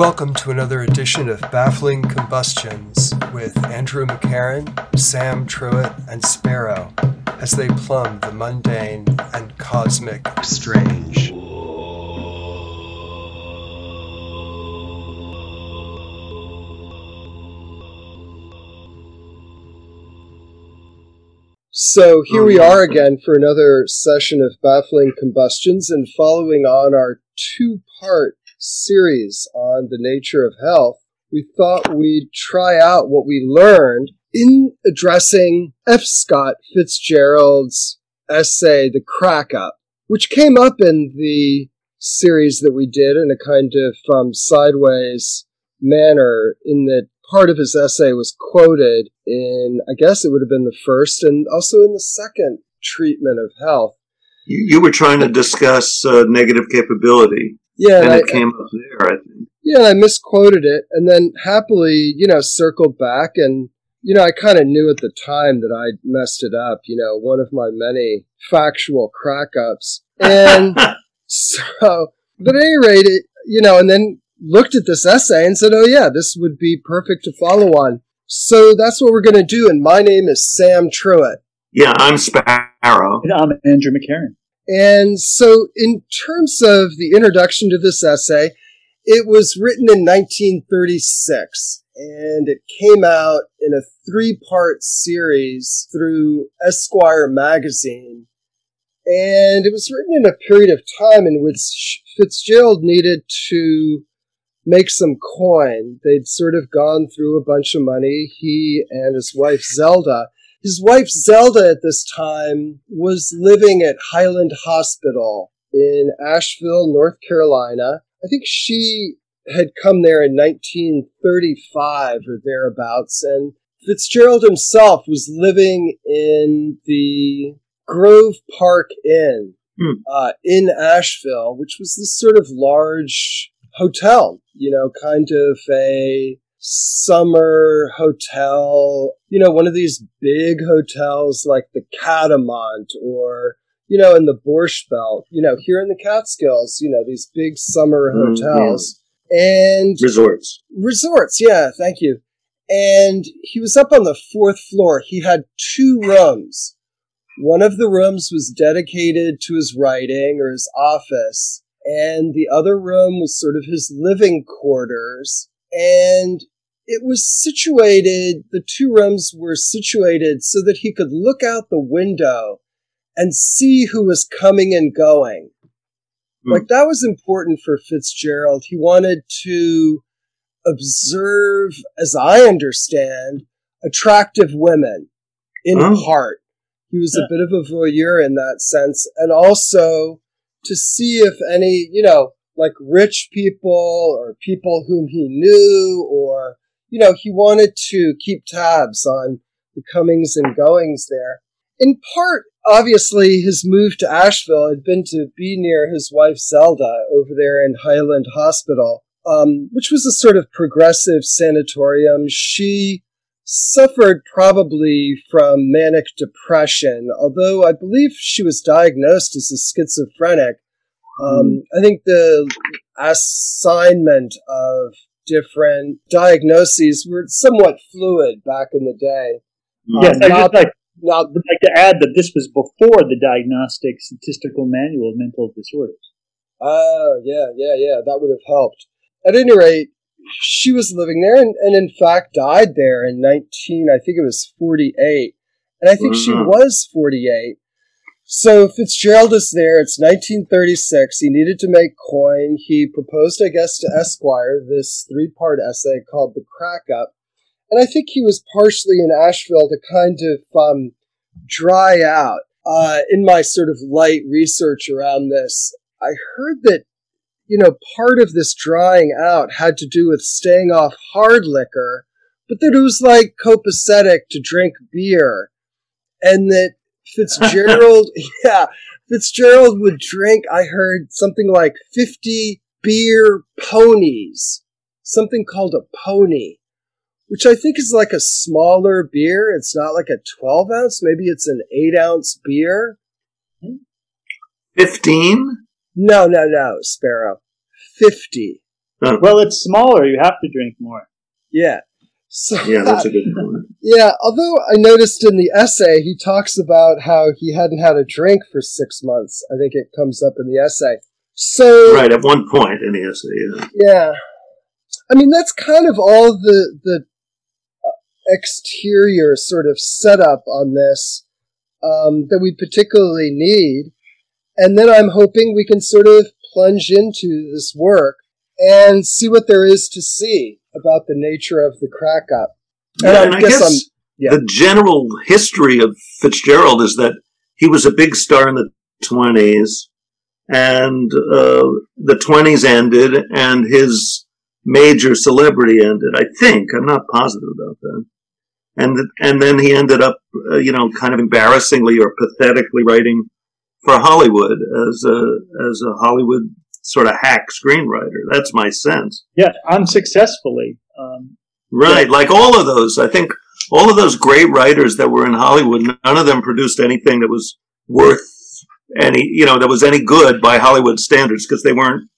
Welcome to another edition of Baffling Combustions with Andrew McCarran, Sam Truitt, and Sparrow as they plumb the mundane and cosmic strange. So here we are again for another session of Baffling Combustions and following on our two part series on the nature of health, we thought we'd try out what we learned in addressing F. Scott Fitzgerald's essay, The Crack Up, which came up in the series that we did in a kind of um, sideways manner, in that part of his essay was quoted in, I guess it would have been the first and also in the second treatment of health. You, were trying to discuss uh, negative capability. Yeah, and, and it I, came up there, I think. Yeah, and I misquoted it, and then happily, you know, circled back, and you know, I kind of knew at the time that I'd messed it up. You know, one of my many factual crack ups, and so, but at any rate, it, you know, and then looked at this essay and said, "Oh yeah, this would be perfect to follow on." So that's what we're going to do. And my name is Sam Truitt. Yeah, I'm Sparrow. And I'm Andrew McCarran. And so, in terms of the introduction to this essay, it was written in 1936 and it came out in a three part series through Esquire magazine. And it was written in a period of time in which Fitzgerald needed to make some coin. They'd sort of gone through a bunch of money, he and his wife Zelda his wife Zelda at this time was living at Highland Hospital in Asheville, North Carolina. I think she had come there in 1935 or thereabouts, and Fitzgerald himself was living in the Grove Park Inn hmm. uh, in Asheville, which was this sort of large hotel, you know, kind of a summer hotel, you know, one of these big hotels like the Catamount or, you know, in the Borscht Belt, you know, here in the Catskills, you know, these big summer mm-hmm. hotels mm-hmm. and resorts. Resorts, yeah, thank you. And he was up on the fourth floor. He had two rooms. One of the rooms was dedicated to his writing or his office, and the other room was sort of his living quarters and it was situated, the two rooms were situated so that he could look out the window and see who was coming and going. Mm. Like that was important for Fitzgerald. He wanted to observe, as I understand, attractive women in oh. part. He was yeah. a bit of a voyeur in that sense, and also to see if any, you know, like rich people or people whom he knew, or, you know, he wanted to keep tabs on the comings and goings there. In part, obviously, his move to Asheville had been to be near his wife Zelda over there in Highland Hospital, um, which was a sort of progressive sanatorium. She suffered probably from manic depression, although I believe she was diagnosed as a schizophrenic um, I think the assignment of different diagnoses were somewhat fluid back in the day. Yes, um, I just like, not, would like to add that this was before the Diagnostic Statistical Manual of Mental Disorders. Oh, yeah, yeah, yeah, that would have helped. At any rate, she was living there and, and in fact died there in 19, I think it was 48. And I think mm-hmm. she was 48 so Fitzgerald is there. It's 1936. He needed to make coin. He proposed, I guess, to Esquire this three part essay called The Crack Up. And I think he was partially in Asheville to kind of um, dry out. Uh, in my sort of light research around this, I heard that, you know, part of this drying out had to do with staying off hard liquor, but that it was like copacetic to drink beer. And that Fitzgerald, yeah, Fitzgerald would drink, I heard something like 50 beer ponies, something called a pony, which I think is like a smaller beer. It's not like a 12 ounce, maybe it's an 8 ounce beer. 15? No, no, no, Sparrow. 50. Well, it's smaller. You have to drink more. Yeah. So, Yeah, that's a good point. Yeah, although I noticed in the essay he talks about how he hadn't had a drink for six months. I think it comes up in the essay. So Right, at one point in the essay, yeah. yeah, I mean that's kind of all the the uh, exterior sort of setup on this um, that we particularly need, and then I'm hoping we can sort of plunge into this work and see what there is to see about the nature of the crack up. And Yeah, I guess guess, yeah. the general history of Fitzgerald is that he was a big star in the 20s, and uh, the 20s ended, and his major celebrity ended. I think I'm not positive about that. And and then he ended up, uh, you know, kind of embarrassingly or pathetically writing for Hollywood as a as a Hollywood sort of hack screenwriter. That's my sense. Yeah, unsuccessfully. Um, Right, like all of those. I think all of those great writers that were in Hollywood, none of them produced anything that was worth any, you know, that was any good by Hollywood standards because they weren't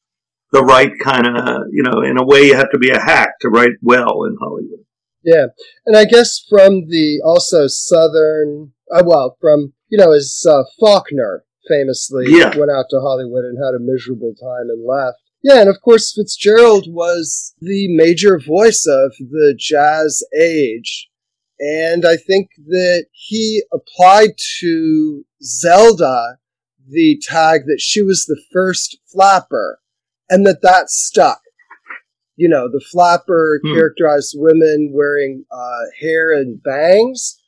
the right kind of, you know, in a way you have to be a hack to write well in Hollywood. Yeah, and I guess from the also southern, uh, well, from you know, as uh, Faulkner famously Yeah. went out to Hollywood and had a miserable time and left. Yeah, and of course Fitzgerald was the major voice of the jazz age, and I think that he applied to Zelda the tag that she was the first flapper, and that that stuck you know, the flapper Hmm. characterized women wearing uh, hair and bangs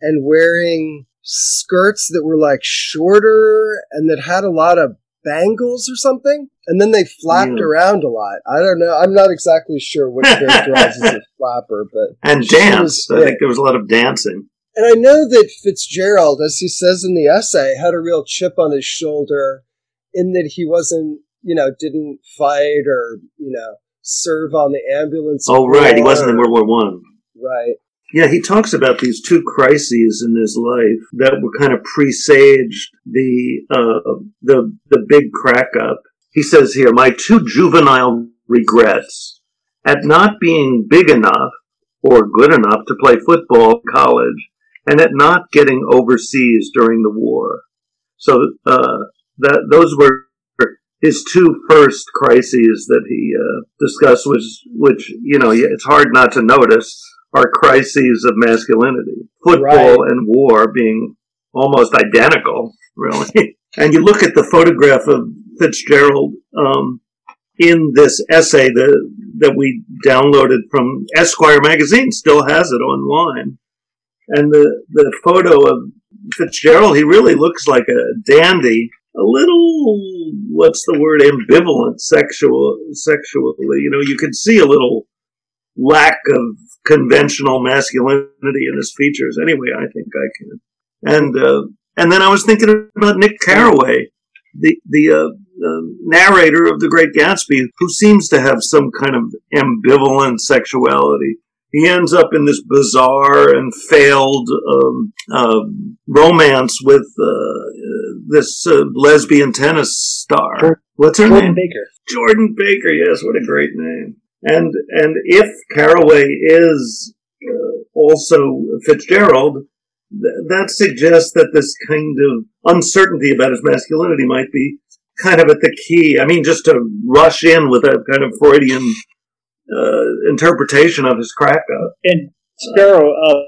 and wearing skirts that were like shorter and that had a lot of bangles or something. And then they flapped Yeah. around a lot. I don't know. I'm not exactly sure what characterizes a flapper, but. And dance. was- I yeah. think there was a lot of dancing. And I know that Fitzgerald, as he says in the essay, had a real chip on his shoulder in that he wasn't, you know, didn't fight or, you know, serve on the ambulance. Oh, right. He wasn't in World War One. Right. Yeah, he talks about these two crises in his life that were kind of presaged the uh, the the big crack up. He says here, my two juvenile regrets at not being big enough or good enough to play football in college, and at not getting overseas during the war. So uh, that those were his two first crises that he uh, discussed, which which you know it's hard not to notice are crises of masculinity. Football Right. and war being almost identical, really. and you look at the photograph of Fitzgerald um, in this essay that, that we downloaded from Esquire magazine, still has it online. And the, the photo of Fitzgerald, he really looks like a dandy, a little, what's the word, ambivalent sexual, sexually. You know, you can see a little lack of conventional masculinity in his features. Anyway, I think I can. And uh, and then I was thinking about Nick Carraway, the the uh, uh, narrator of The Great Gatsby, who seems to have some kind of ambivalent sexuality. He ends up in this bizarre and failed um, uh, romance with uh, this uh, lesbian tennis star. What's her Jordan name? Baker. Jordan Baker, yes, what a great name. And and if Carraway is uh, also Fitzgerald, th- that suggests that this kind of uncertainty about his masculinity might be kind of at the key. I mean, just to rush in with a kind of Freudian uh, interpretation of his crack up. And Sparrow, uh,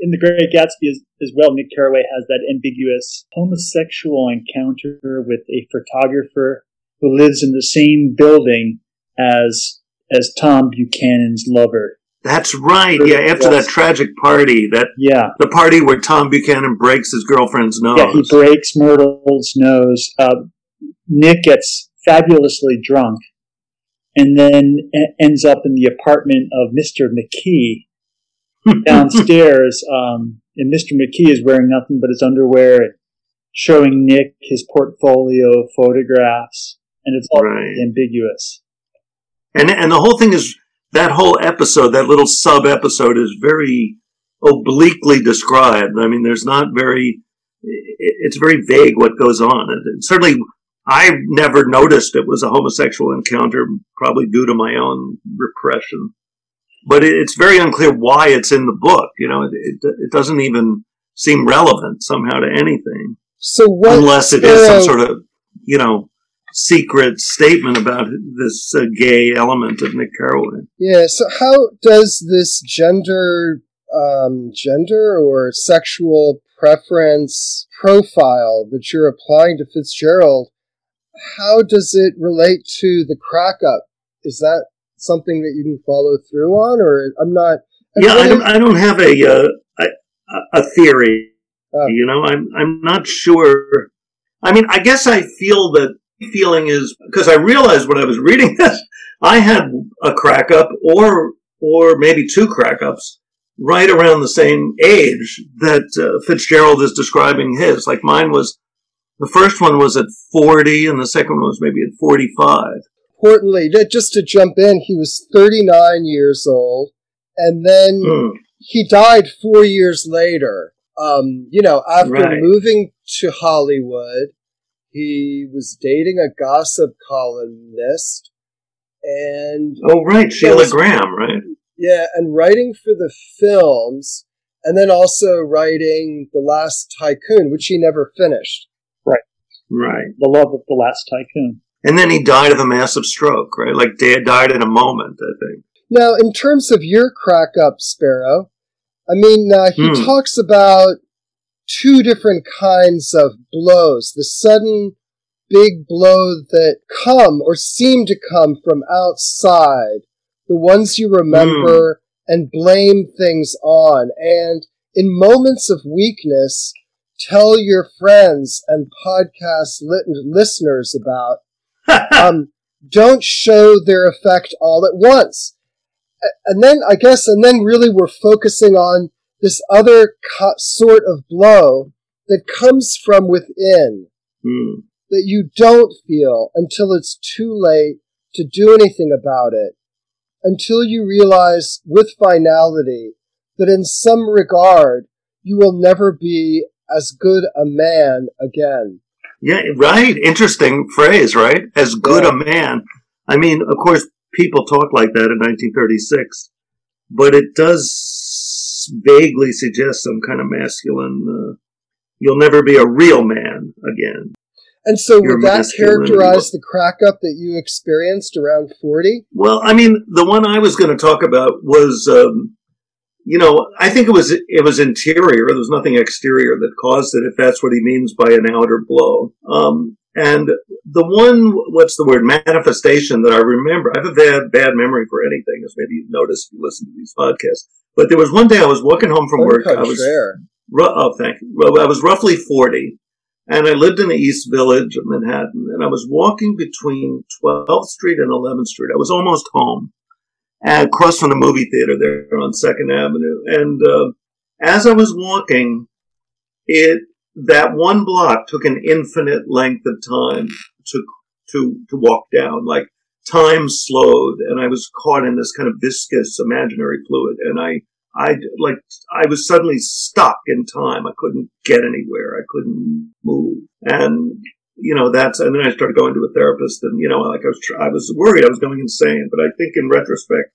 in The Great Gatsby as, as well, Nick Carraway has that ambiguous homosexual encounter with a photographer who lives in the same building as as Tom Buchanan's lover. That's right. Yeah, after that tragic party, that Yeah, the party where Tom Buchanan breaks his girlfriend's nose. yeah, he breaks Myrtle's nose. Uh, Nick gets fabulously drunk, and then ends up in the apartment of Mister McKee downstairs. Um, and Mister McKee is wearing nothing but his underwear, and showing Nick his portfolio of photographs, and it's all Right. ambiguous. And and the whole thing is that whole episode, that little sub episode, is very obliquely described. I mean, there's not very. It's very vague what goes on, and certainly I never noticed it was a homosexual encounter, probably due to my own repression. But it's very unclear why it's in the book. You know, it, it, it doesn't even seem relevant somehow to anything. So what, unless it is some sort of, you know, secret statement about this uh, gay element of Nick Carraway. Yeah. So how does this gender, um, gender or sexual preference profile that you're applying to Fitzgerald how does it relate to the crack up? Is that something that you can follow through on, or I'm not? I'm yeah, I don't. I don't have a uh, a, a, theory. Oh. You know, I'm I'm not sure. I mean, I guess I feel that feeling is because I realized when I was reading this, I had a crack up, or or maybe two crack ups, right around the same age that uh, Fitzgerald is describing his. Like mine was the first one was at 40, and the second one was maybe at 45. Importantly, just to jump in, he was 39 years old, and then mm. he died four years later. Um, you know, after right. moving to Hollywood, he was dating a gossip columnist, and oh, right, Sheila was, Graham, right? Yeah, and writing for the films, and then also writing The Last Tycoon, which he never finished. Right. Right. The love of the last tycoon. And then he died of a massive stroke, right? Like Dad died in a moment, I think. Now, in terms of your crack up, Sparrow, I mean, uh, he hmm. talks about two different kinds of blows. The sudden big blow that come or seem to come from outside, the ones you remember hmm. and blame things on. And in moments of weakness, tell your friends and podcast listeners about. um, don't show their effect all at once. And then, I guess, and then really we're focusing on this other co- sort of blow that comes from within mm. that you don't feel until it's too late to do anything about it, until you realize with finality that in some regard you will never be as good a man again. Yeah, right. Interesting phrase, right? As good yeah. a man. I mean, of course, people talk like that in 1936, but it does vaguely suggest some kind of masculine. Uh, you'll never be a real man again. And so, would that characterize the crack up that you experienced around 40? Well, I mean, the one I was going to talk about was um, you know, I think it was it was interior. There was nothing exterior that caused it. If that's what he means by an outer blow. Um, and the one, what's the word, manifestation that I remember. I have a bad bad memory for anything, as maybe you've noticed if you listen to these podcasts. But there was one day I was walking home from work. I was oh, thank you. Well, I was roughly forty, and I lived in the East Village of Manhattan, and I was walking between 12th Street and 11th Street. I was almost home and across from the movie theater there on Second Avenue. And uh, as I was walking, it that one block took an infinite length of time to to to walk down. Like time slowed, and I was caught in this kind of viscous imaginary fluid, and I. I like I was suddenly stuck in time. I couldn't get anywhere. I couldn't move, and you know, that's, and then I started going to a therapist and, you know, like I was, I was worried I was going insane, but I think in retrospect,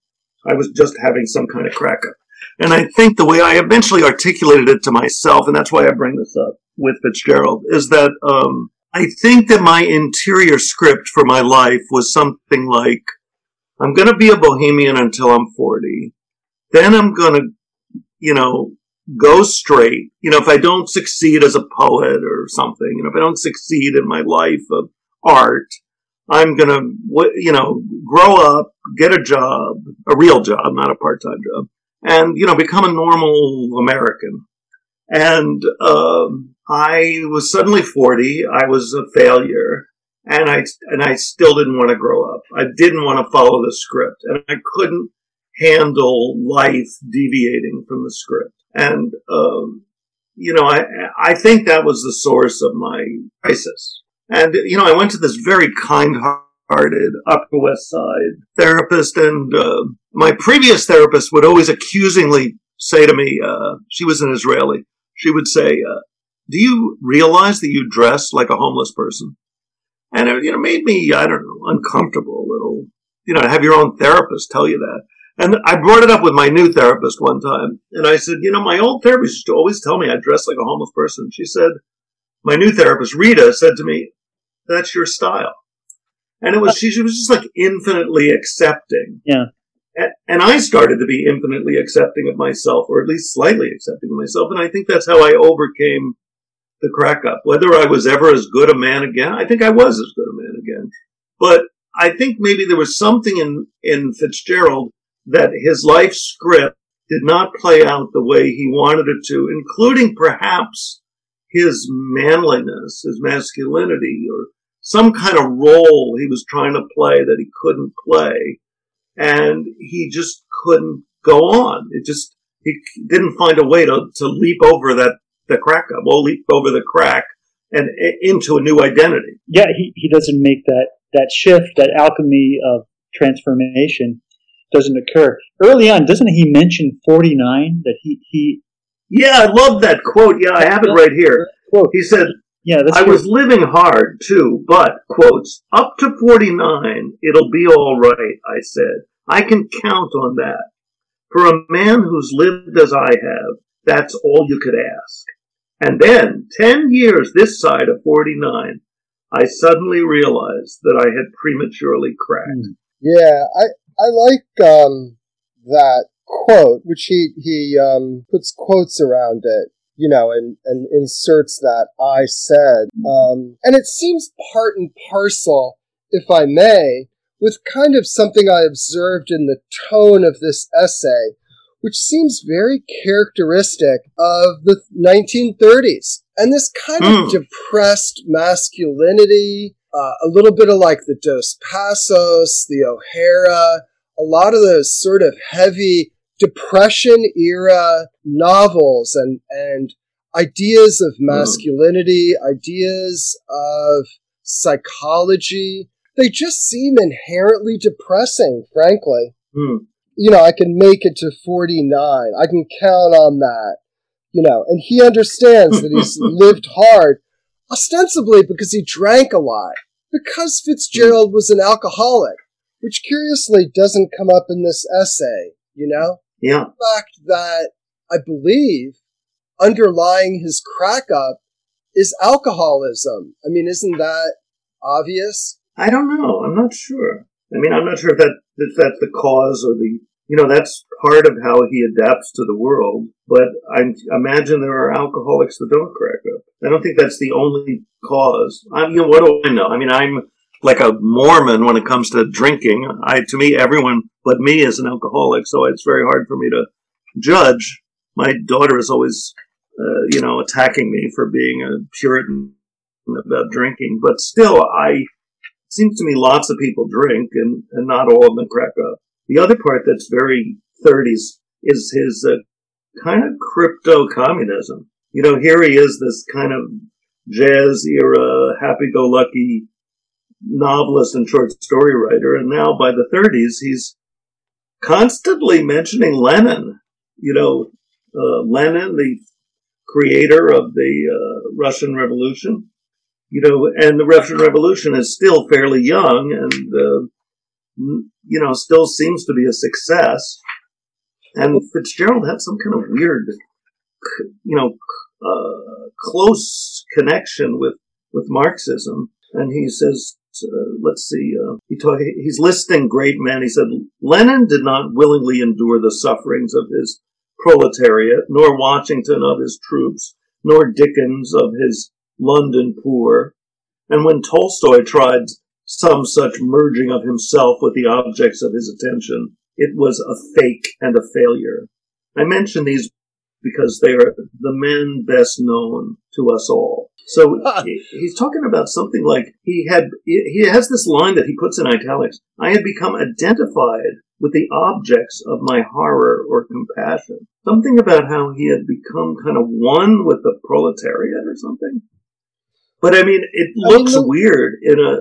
I was just having some kind of crack up. And I think the way I eventually articulated it to myself, and that's why I bring this up with Fitzgerald, is that, um, I think that my interior script for my life was something like, I'm going to be a bohemian until I'm 40. Then I'm going to, you know, go straight. You know, if I don't succeed as a poet or something, you know, if I don't succeed in my life of art, I'm going to, you know, grow up, get a job, a real job, not a part-time job, and, you know, become a normal American. And, um, I was suddenly 40. I was a failure and I, and I still didn't want to grow up. I didn't want to follow the script and I couldn't handle life deviating from the script. And, um, you know, I, I think that was the source of my crisis. And, you know, I went to this very kind hearted Upper West Side therapist, and uh, my previous therapist would always accusingly say to me, uh, she was an Israeli, she would say, uh, Do you realize that you dress like a homeless person? and it you know made me I don't know uncomfortable a little. You know, have your own therapist tell you that. And I brought it up with my new therapist one time, and I said, you know, my old therapist used to always tell me I dress like a homeless person. She said, my new therapist Rita said to me, "That's your style," and it was she, she was just like infinitely accepting. Yeah. And, I started to be infinitely accepting of myself, or at least slightly accepting of myself, and I think that's how I overcame the crack up. Whether I was ever as good a man again, I think I was as good a man again. But I think maybe there was something in, in Fitzgerald that his life script did not play out the way he wanted it to, including perhaps his manliness, his masculinity, or some kind of role he was trying to play that he couldn't play. And he just couldn't go on. It just, he didn't find a way to, to leap over that, the crack up, well, leap over the crack and into a new identity. Yeah, he, he doesn't make that, that shift, that alchemy of transformation doesn't occur. Early on, doesn't he mention 49 that he, he yeah, I love that quote. Yeah, I have it right here. quote. He said, Yeah, that's I true. was living hard too, but, quotes, up to 49, it'll be all right, I said. I can count on that. For a man who's lived as I have, that's all you could ask. And then, 10 years this side of 49, I suddenly realized that I had prematurely cracked. Hmm. Yeah, I I like um that quote, which he he um puts quotes around it, you know, and and inserts that I said, um, and it seems part and parcel, if I may, with kind of something I observed in the tone of this essay, which seems very characteristic of the 1930s. And this kind of Hmm. depressed masculinity, uh, a little bit of like the Dos Passos, the O'Hara, a lot of those sort of heavy depression era novels and, and ideas of masculinity, ideas of psychology. They just seem inherently depressing, frankly Hmm. you know, I can make it to 49. I can count on that. You know, and he understands that he's lived hard, ostensibly because he drank a lot. Because Fitzgerald was an alcoholic, which curiously doesn't come up in this essay, you know? Yeah. The fact that I believe underlying his crack up is alcoholism. I mean, isn't that obvious? I don't know. I'm not sure. I mean, I'm not sure if that if that's the cause or the you know that's part of how he adapts to the world. But I imagine there are alcoholics that don't crack up. I don't think that's the only cause. I mean, what do I know? I mean, I'm like a Mormon when it comes to drinking. I to me, everyone but me is an alcoholic, so it's very hard for me to judge. My daughter is always, uh, you know, attacking me for being a Puritan about drinking, but still, I seems to me lots of people drink and, and not all of them crack up. The other part that's very 30s is his uh, kind of crypto communism. You know, here he is, this kind of jazz era, happy go lucky novelist and short story writer. And now by the 30s, he's constantly mentioning Lenin. You know, uh, Lenin, the creator of the uh, Russian Revolution you know, and the Russian Revolution is still fairly young and, uh, you know, still seems to be a success. And Fitzgerald had some kind of weird, you know, uh, close connection with, with Marxism. And he says, uh, let's see, uh, he talk, he's listing great men. He said, Lenin did not willingly endure the sufferings of his proletariat, nor Washington of his troops, nor Dickens of his London poor, and when Tolstoy tried some such merging of himself with the objects of his attention, it was a fake and a failure. I mention these because they are the men best known to us all. So ah. he's talking about something like he had, he has this line that he puts in italics. I had become identified with the objects of my horror or compassion. Something about how he had become kind of one with the proletariat or something. But I mean, it I mean, looks weird in a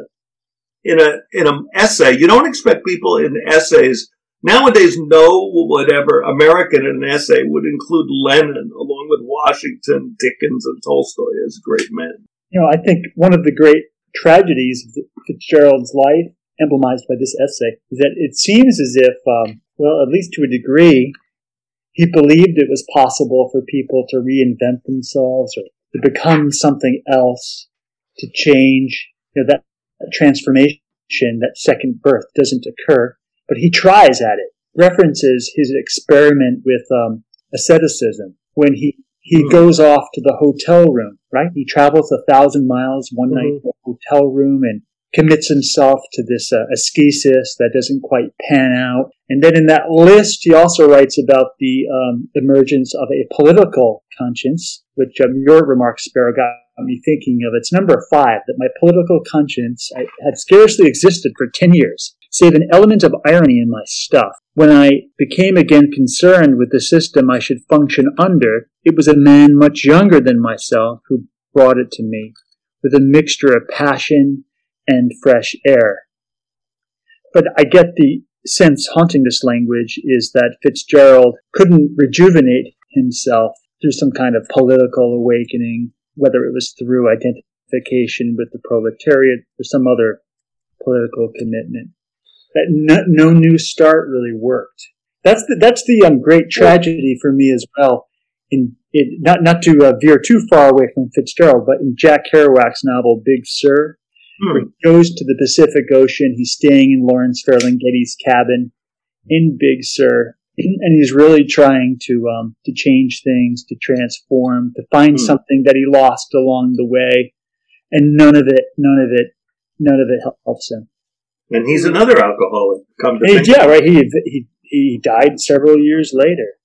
in a in an essay. You don't expect people in essays nowadays no whatever American in an essay would include Lenin along with Washington, Dickens, and Tolstoy as great men. you know, I think one of the great tragedies of Fitzgerald's life, emblemized by this essay, is that it seems as if, um, well, at least to a degree, he believed it was possible for people to reinvent themselves or to become something else, to change. You know, that transformation, that second birth doesn't occur, but he tries at it. References his experiment with um, asceticism when he he mm. goes off to the hotel room, right? He travels a thousand miles one mm-hmm. night to a hotel room and commits himself to this uh, ascesis that doesn't quite pan out. And then in that list, he also writes about the um, emergence of a political conscience, which um, your remarks, Sparrow, got me thinking of. It's number five, that my political conscience had scarcely existed for 10 years, save an element of irony in my stuff. When I became again concerned with the system I should function under, it was a man much younger than myself who brought it to me, with a mixture of passion and fresh air. But I get the sense haunting this language is that Fitzgerald couldn't rejuvenate himself through some kind of political awakening, whether it was through identification with the proletariat or some other political commitment. That no, no new start really worked. That's the, that's the um, great tragedy for me as well. In, not not to uh, veer too far away from Fitzgerald, but in Jack Kerouac's novel Big Sur, Hmm. He goes to the Pacific Ocean. He's staying in Lawrence Ferlinghetti's cabin in Big Sur, and he's really trying to um, to change things, to transform, to find hmm. something that he lost along the way, and none of it, none of it, none of it helps him. And he's another alcoholic. Come to think yeah, right. He he he died several years later,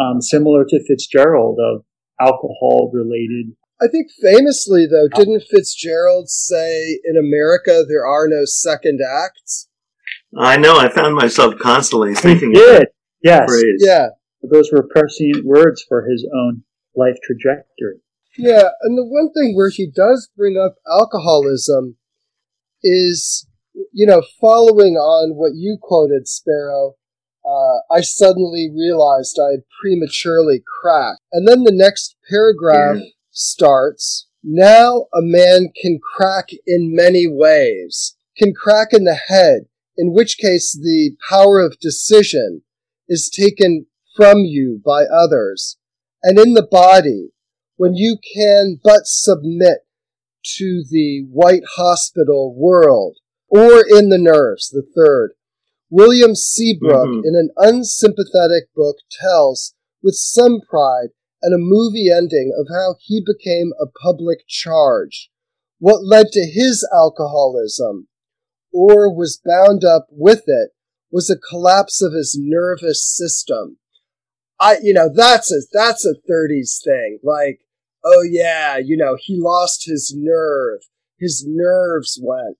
um, similar to Fitzgerald of alcohol related I think famously, though, didn't Fitzgerald say, in America, there are no second acts? I know. I found myself constantly thinking he did. Yes. Phrase. Yeah. Those were prescient words for his own life trajectory. Yeah. And the one thing where he does bring up alcoholism is, you know, following on what you quoted, Sparrow. Uh, I suddenly realized I had prematurely cracked. And then the next paragraph starts, now a man can crack in many ways, can crack in the head, in which case the power of decision is taken from you by others, and in the body, when you can but submit to the white hospital world, or in the nerves, the third. William Seabrook, mm-hmm. in an unsympathetic book, tells with some pride and a movie ending of how he became a public charge, what led to his alcoholism, or was bound up with it, was a collapse of his nervous system. I, you know, that's a, that's a 30s thing. Like, oh yeah, you know, he lost his nerve. His nerves went.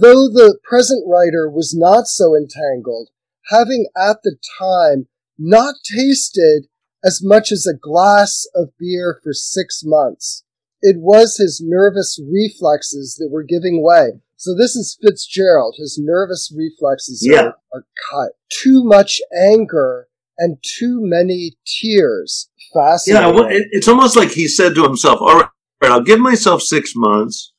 Though the present writer was not so entangled, having at the time not tasted as much as a glass of beer for six months. It was his nervous reflexes that were giving way. So this is Fitzgerald. His nervous reflexes yeah. are, are cut. Too much anger and too many tears. Fascinating. Yeah, it's almost like he said to himself, all right, I'll give myself six months.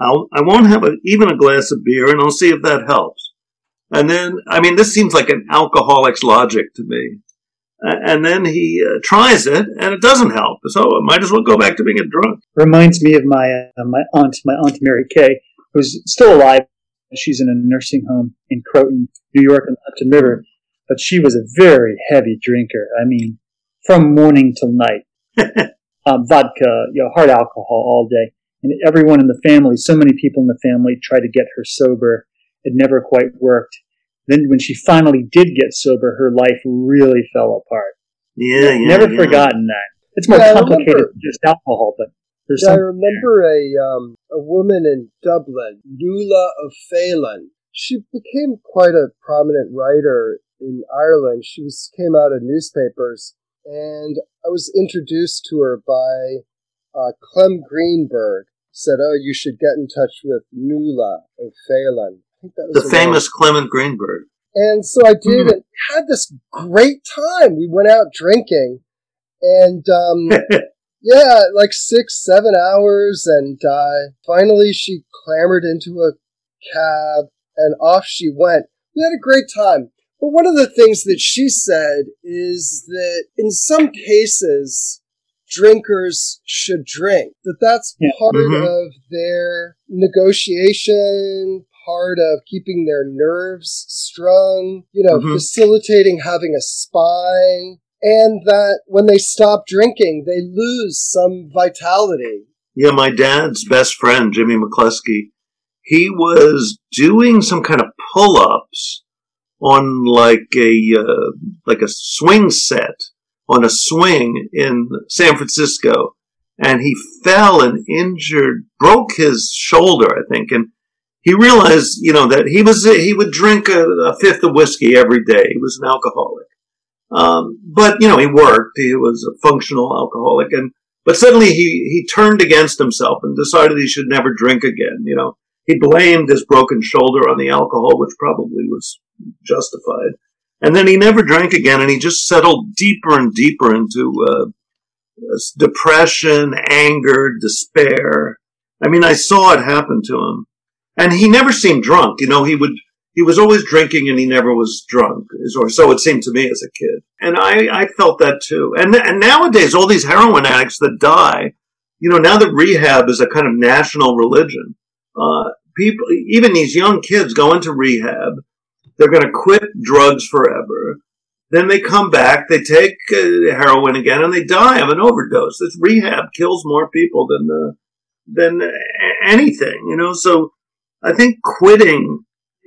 I'll, I won't have a, even a glass of beer and I'll see if that helps. And then, I mean, this seems like an alcoholic's logic to me and then he uh, tries it, and it doesn't help. So I might as well go back to being a drunk. Reminds me of my uh, my aunt, my aunt Mary Kay, who's still alive. She's in a nursing home in Croton, New York, on the Hudson River. But she was a very heavy drinker. I mean, from morning till night, um, vodka, you know, hard alcohol all day. And everyone in the family, so many people in the family, tried to get her sober. It never quite worked. Then when she finally did get sober, her life really fell apart. Yeah, yeah. Never yeah. forgotten that. It's more yeah, complicated than just alcohol, but there's yeah, I remember a um, a woman in Dublin, Nuala of Phelan. She became quite a prominent writer in Ireland. She was came out of newspapers, and I was introduced to her by uh, Clem Greenberg. Said, "Oh, you should get in touch with Nuala of Phelan." the, the famous Clement Greenberg. And so I did mm-hmm. and had this great time. We went out drinking, and um, Yeah, like six, seven hours, and uh, finally she clambered into a cab and off she went. We had a great time. But one of the things that she said is that in some cases, drinkers should drink. That that's Yeah. part Mhm. of their negotiation, part of keeping their nerves strung, you know, Mhm. facilitating having a spine. And that when they stop drinking, they lose some vitality. Yeah, my dad's best friend, Jimmy McCluskey, he was doing some kind of pull-ups on like a uh, like a swing set on a swing in San Francisco, and he fell and injured, broke his shoulder, I think, and he realized, you know, that he was he would drink a, a fifth of whiskey every day. He was an alcoholic, um, but you know, he worked. He was a functional alcoholic, and but suddenly he, he turned against himself and decided he should never drink again. You know, he blamed his broken shoulder on the alcohol, which probably was justified. And then he never drank again, and he just settled deeper and deeper into uh, depression, anger, despair. I mean, I saw it happen to him, and he never seemed drunk. You know, he would he was always drinking, and he never was drunk, or so it seemed to me as a kid. And I, I felt that too. And and nowadays, all these heroin addicts that die, you know, now that rehab is a kind of national religion, uh, people, even these young kids go into rehab. They're going to quit drugs forever. Then they come back, they take uh, heroin again, and they die of an overdose. This rehab kills more people than uh, than anything, you know. So I think quitting,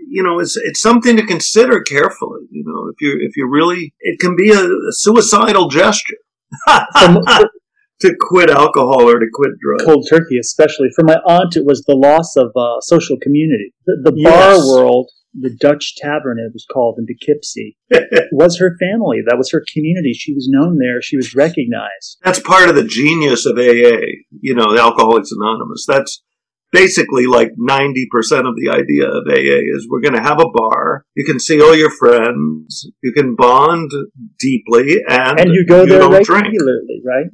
you know, is it's something to consider carefully. You know, if you if you really, it can be a, a suicidal gesture to quit alcohol or to quit drugs. cold turkey, especially for my aunt, it was the loss of uh, social community. The, the bar Yes. world, the Dutch Tavern, it was called in Poughkeepsie, was her family. That was her community. She was known there. She was recognized. That's part of the genius of AA, you know, Alcoholics Anonymous. That's basically like 90% of the idea of AA is we're going to have a bar. You can see all your friends. You can bond deeply and, And you go there don't drink. regularly, right?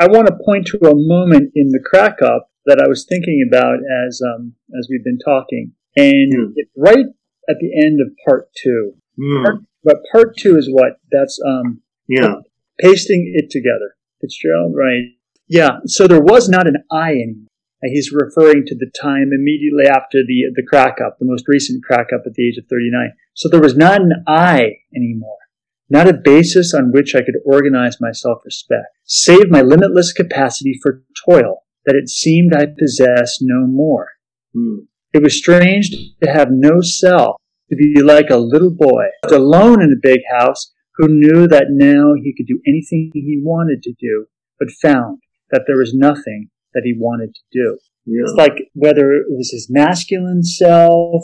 I want to point to a moment in the crack up that I was thinking about as um, as we've been talking, and it's right at the end of part two. Mm, But part two is what? That's um, yeah. pasting it together. Fitzgerald, right? Yeah. So there was not an I anymore. He's referring to the time immediately after the the crack up, the most recent crack up at the age of 39. So there was not an I anymore, not a basis on which I could organize my self-respect, save my limitless capacity for toil that it seemed I possessed no more. Mm, It was strange to have no self, to be like a little boy, alone in a big house, who knew that now he could do anything he wanted to do, but found that there was nothing that he wanted to do. yeah. It's like whether it was his masculine self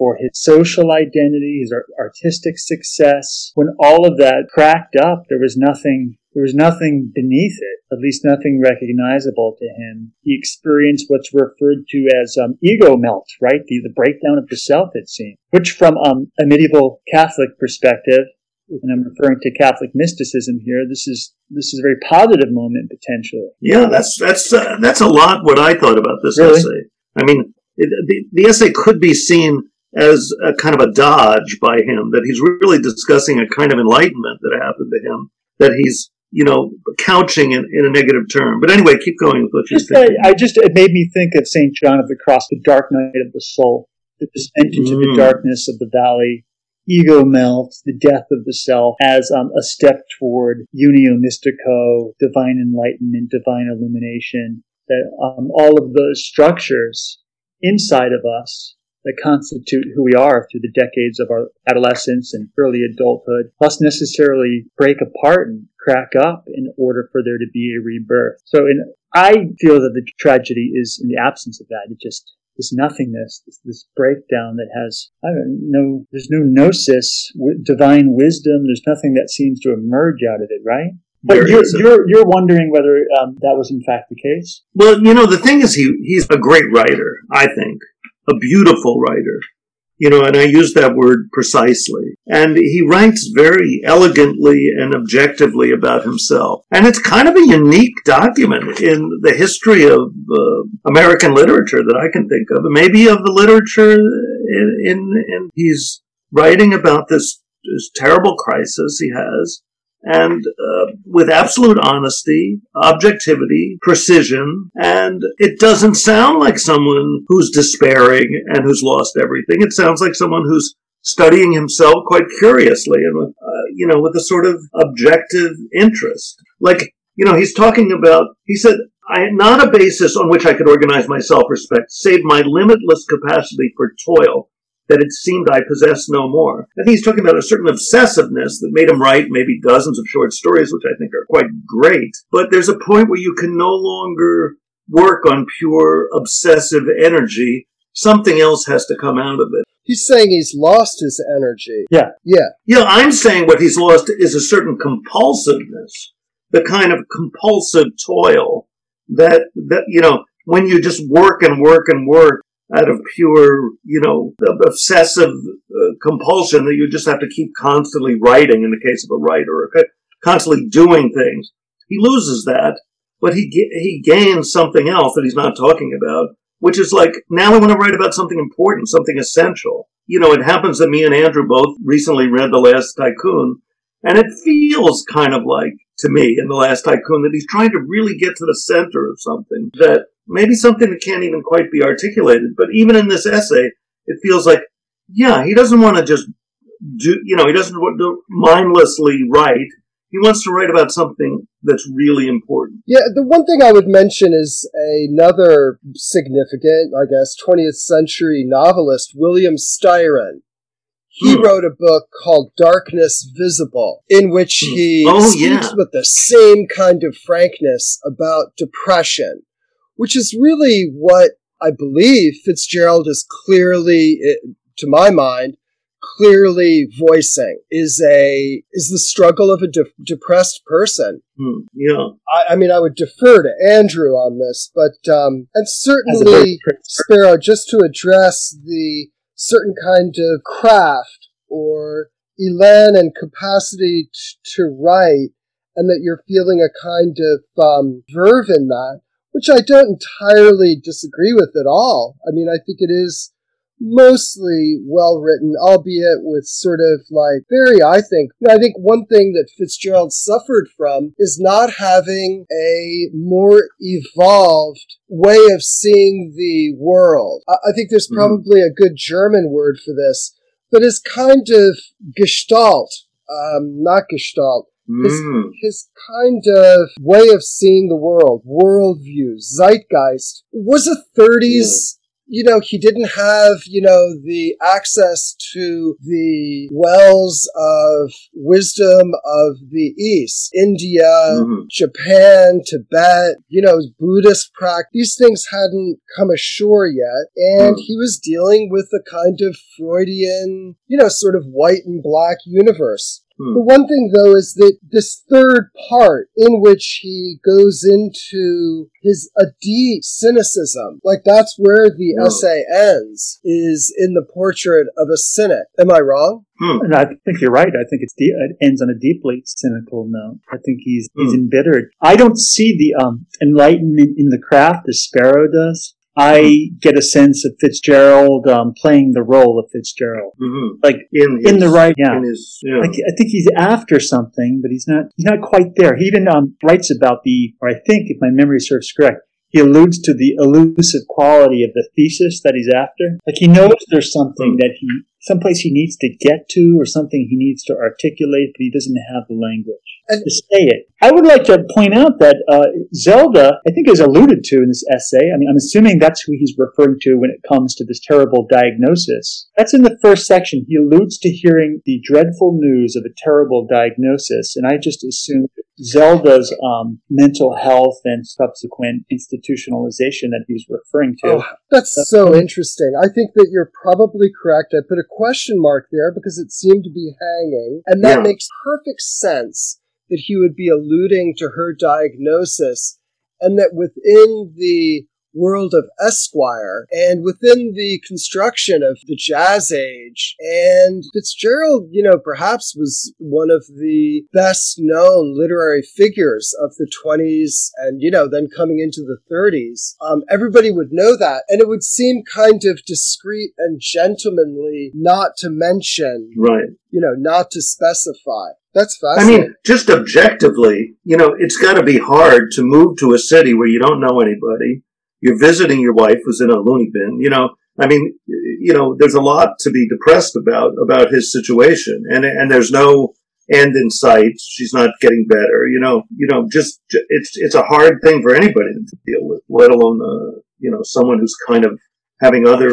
or his social identity, his artistic success, when all of that cracked up, there was nothing, there was nothing beneath it, at least nothing recognizable to him. He experienced what's referred to as um, ego melt, right? The, the breakdown of the self, it seemed, which from um, a medieval Catholic perspective, and I'm referring to Catholic mysticism here, this is, this is a very positive moment potentially. Yeah, that's that's uh, that's a lot what I thought about this Really? essay. I mean, it, the, the essay could be seen as a kind of a dodge by him that he's really discussing a kind of enlightenment that happened to him that he's you know couching in, in a negative term. But anyway, keep going with what you're just uh. I just it made me think of Saint John of the Cross, the dark night of the soul, the descent into Mm. the darkness of the valley, ego melt, the death of the self, as um, a step toward unio mystico, divine enlightenment, divine illumination. That um, all of those structures inside of us that constitute who we are through the decades of our adolescence and early adulthood must necessarily break apart and crack up in order for there to be a rebirth. So in, I feel that the tragedy is in the absence of that. It just, this nothingness, this, this breakdown that has, I don't know, there's no gnosis, wi- divine wisdom, there's nothing that seems to emerge out of it, right? But There you're, you're, you're wondering whether um, that was in fact the case? Well, you know, the thing is, he he's a great writer. I think a beautiful writer. You know, and I use that word precisely. And he writes very elegantly and objectively about himself. And it's kind of a unique document in the history of uh, American literature that I can think of, maybe of the literature in, in, in he's writing about this, this terrible crisis he has and uh, with absolute honesty, objectivity, precision, and it doesn't sound like someone who's despairing and who's lost everything. It sounds like someone who's studying himself quite curiously and with, uh, you know, with a sort of objective interest. Like, you know, he's talking about, he said, I had not a basis on which I could organize my self-respect, save my limitless capacity for toil that it seemed I possessed no more. I think he's talking about a certain obsessiveness that made him write maybe dozens of short stories, which I think are quite great. But there's a point where you can no longer work on pure obsessive energy. Something else has to come out of it. He's saying he's lost his energy. Yeah. Yeah. Yeah, I'm saying what he's lost is a certain compulsiveness, the kind of compulsive toil that, that, you know, when you just work and work and work, out of pure, you know, obsessive uh, compulsion that you just have to keep constantly writing in the case of a writer, constantly doing things. He loses that, but he he gains something else that he's not talking about, which is like now I want to write about something important, something essential. You know, it happens that me and Andrew both recently read The Last Tycoon, and it feels kind of like to me in The Last Tycoon that he's trying to really get to the center of something that maybe something that can't even quite be articulated. But even in this essay, it feels like, yeah, he doesn't want to just do, you know, he doesn't want to mindlessly write. He wants to write about something that's really important. Yeah, the one thing I would mention is another significant, I guess, 20th century novelist, William Styron. He hmm. wrote a book called Darkness Visible, in which hmm. he oh, speaks yeah. with the same kind of frankness about depression which is really what I believe Fitzgerald is clearly, to my mind, clearly voicing is a is the struggle of a de- depressed person. Hmm, yeah, I, I, mean, I would defer to Andrew on this, but um, and certainly Sparrow, just to address the certain kind of craft or elan and capacity t- to write, and that you're feeling a kind of um, verve in that which I don't entirely disagree with at all. I mean, I think it is mostly well written, albeit with sort of like very, I think, I think one thing that Fitzgerald suffered from is not having a more evolved way of seeing the world. I, think there's mm-hmm. probably a good German word for this, but it's kind of gestalt, um, not gestalt, his, mm. his kind of way of seeing the world, worldview, zeitgeist, was a 30s you know, he didn't have, you know, the access to the wells of wisdom of the East, India, mm-hmm. Japan, Tibet, you know, Buddhist practice. These things hadn't come ashore yet. And mm-hmm. he was dealing with a kind of Freudian, you know, sort of white and black universe. Hmm. The one thing, though, is that this third part in which he goes into his a deep cynicism, like that's where the no. essay ends, is in the portrait of a cynic. Am I wrong? Hmm. And I think you're right. I think it's de- it ends on a deeply cynical note. I think he's hmm. he's embittered. I don't see the um, enlightenment in the craft as Sparrow does. I get a sense of Fitzgerald um, playing the role of Fitzgerald, mm-hmm. like in, his, in, the right. Yeah, his, yeah. Like, I think he's after something, but he's not. He's not quite there. He even um, writes about the, or I think, if my memory serves correct, he alludes to the elusive quality of the thesis that he's after. Like he knows there's something that he, someplace he needs to get to, or something he needs to articulate, but he doesn't have the language and, to say it. I would like to point out that uh, Zelda, I think, is alluded to in this essay. I mean, I'm assuming that's who he's referring to when it comes to this terrible diagnosis. That's in the first section. He alludes to hearing the dreadful news of a terrible diagnosis, and I just assumed Zelda's um, mental health and subsequent institutionalization that he's referring to. Oh, that's, that's so interesting. I think that you're probably correct. I put a question mark there because it seemed to be hanging, and that yeah. makes perfect sense that he would be alluding to her diagnosis and that within the world of Esquire and within the construction of the Jazz Age. And Fitzgerald, you know, perhaps was one of the best known literary figures of the 20s and, you know, then coming into the 30s. Um, everybody would know that. And it would seem kind of discreet and gentlemanly not to mention, right. you know, not to specify. That's fascinating. I mean, just objectively, you know, it's got to be hard to move to a city where you don't know anybody you're visiting your wife who's in a loony bin. You know, I mean, you know, there's a lot to be depressed about about his situation, and and there's no end in sight. She's not getting better. You know, you know, just it's it's a hard thing for anybody to deal with, let alone uh, you know someone who's kind of having other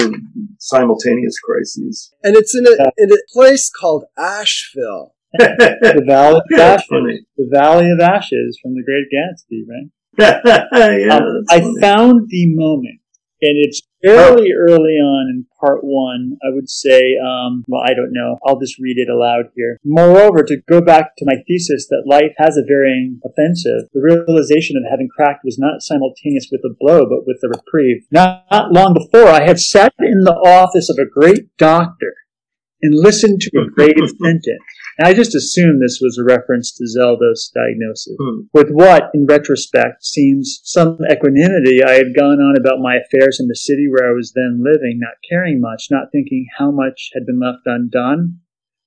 simultaneous crises. And it's in a in a place called Asheville. The Valley of Ashes. The Valley of Ashes from the Great Gatsby, right? yeah, um, I found the moment, and it's fairly early on in part one. I would say, um, well, I don't know. I'll just read it aloud here. Moreover, to go back to my thesis that life has a varying offensive, the realization of having cracked was not simultaneous with the blow, but with the reprieve. Not, not long before, I had sat in the office of a great doctor and listened to a grave sentence. And I just assumed this was a reference to Zelda's diagnosis. Hmm. With what, in retrospect, seems some equanimity, I had gone on about my affairs in the city where I was then living, not caring much, not thinking how much had been left undone,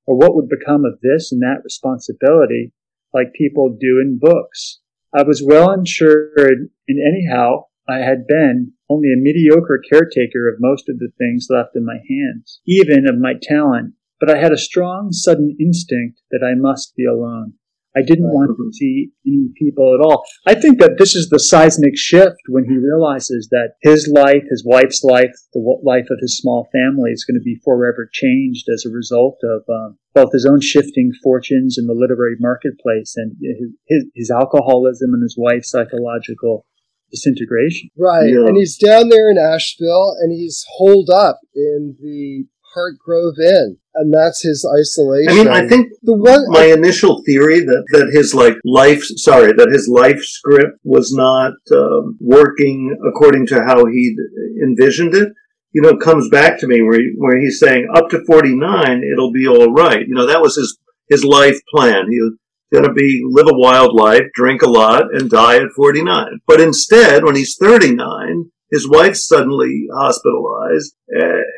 or what would become of this and that responsibility, like people do in books. I was well insured, and anyhow, I had been only a mediocre caretaker of most of the things left in my hands, even of my talent but I had a strong, sudden instinct that I must be alone. I didn't right. want to see any people at all. I think that this is the seismic shift when he realizes that his life, his wife's life, the life of his small family is going to be forever changed as a result of um, both his own shifting fortunes in the literary marketplace and his, his, his alcoholism and his wife's psychological disintegration. Right. Yeah. And he's down there in Asheville and he's holed up in the Hartgrove Inn, and that's his isolation. I mean, I think the one my initial theory that that his like life, sorry, that his life script was not um, working according to how he'd envisioned it. You know, comes back to me where he, where he's saying up to forty nine, it'll be all right. You know, that was his his life plan. He was going to be live a wild life, drink a lot, and die at forty nine. But instead, when he's thirty nine his wife's suddenly hospitalized.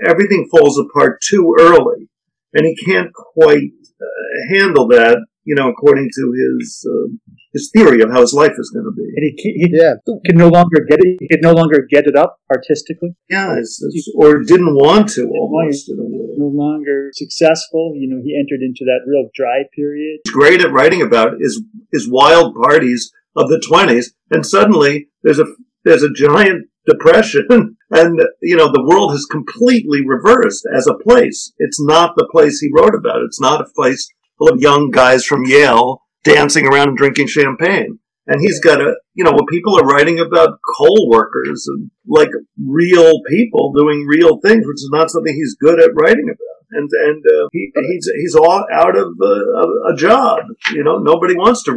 Everything falls apart too early, and he can't quite uh, handle that. You know, according to his uh, his theory of how his life is going to be. And he, he yeah. can no longer get it. He can no longer get it up artistically. Yeah, it's, it's, or didn't want to almost in a way. No longer successful. You know, he entered into that real dry period. He's great at writing about his his wild parties of the twenties, and suddenly there's a there's a giant depression. and, you know, the world has completely reversed as a place. It's not the place he wrote about. It's not a place full of young guys from Yale dancing around and drinking champagne. And he's got a, you know, when people are writing about coal workers and like real people doing real things, which is not something he's good at writing about and and uh, he, he's he's all out of uh, a job. You know, nobody wants to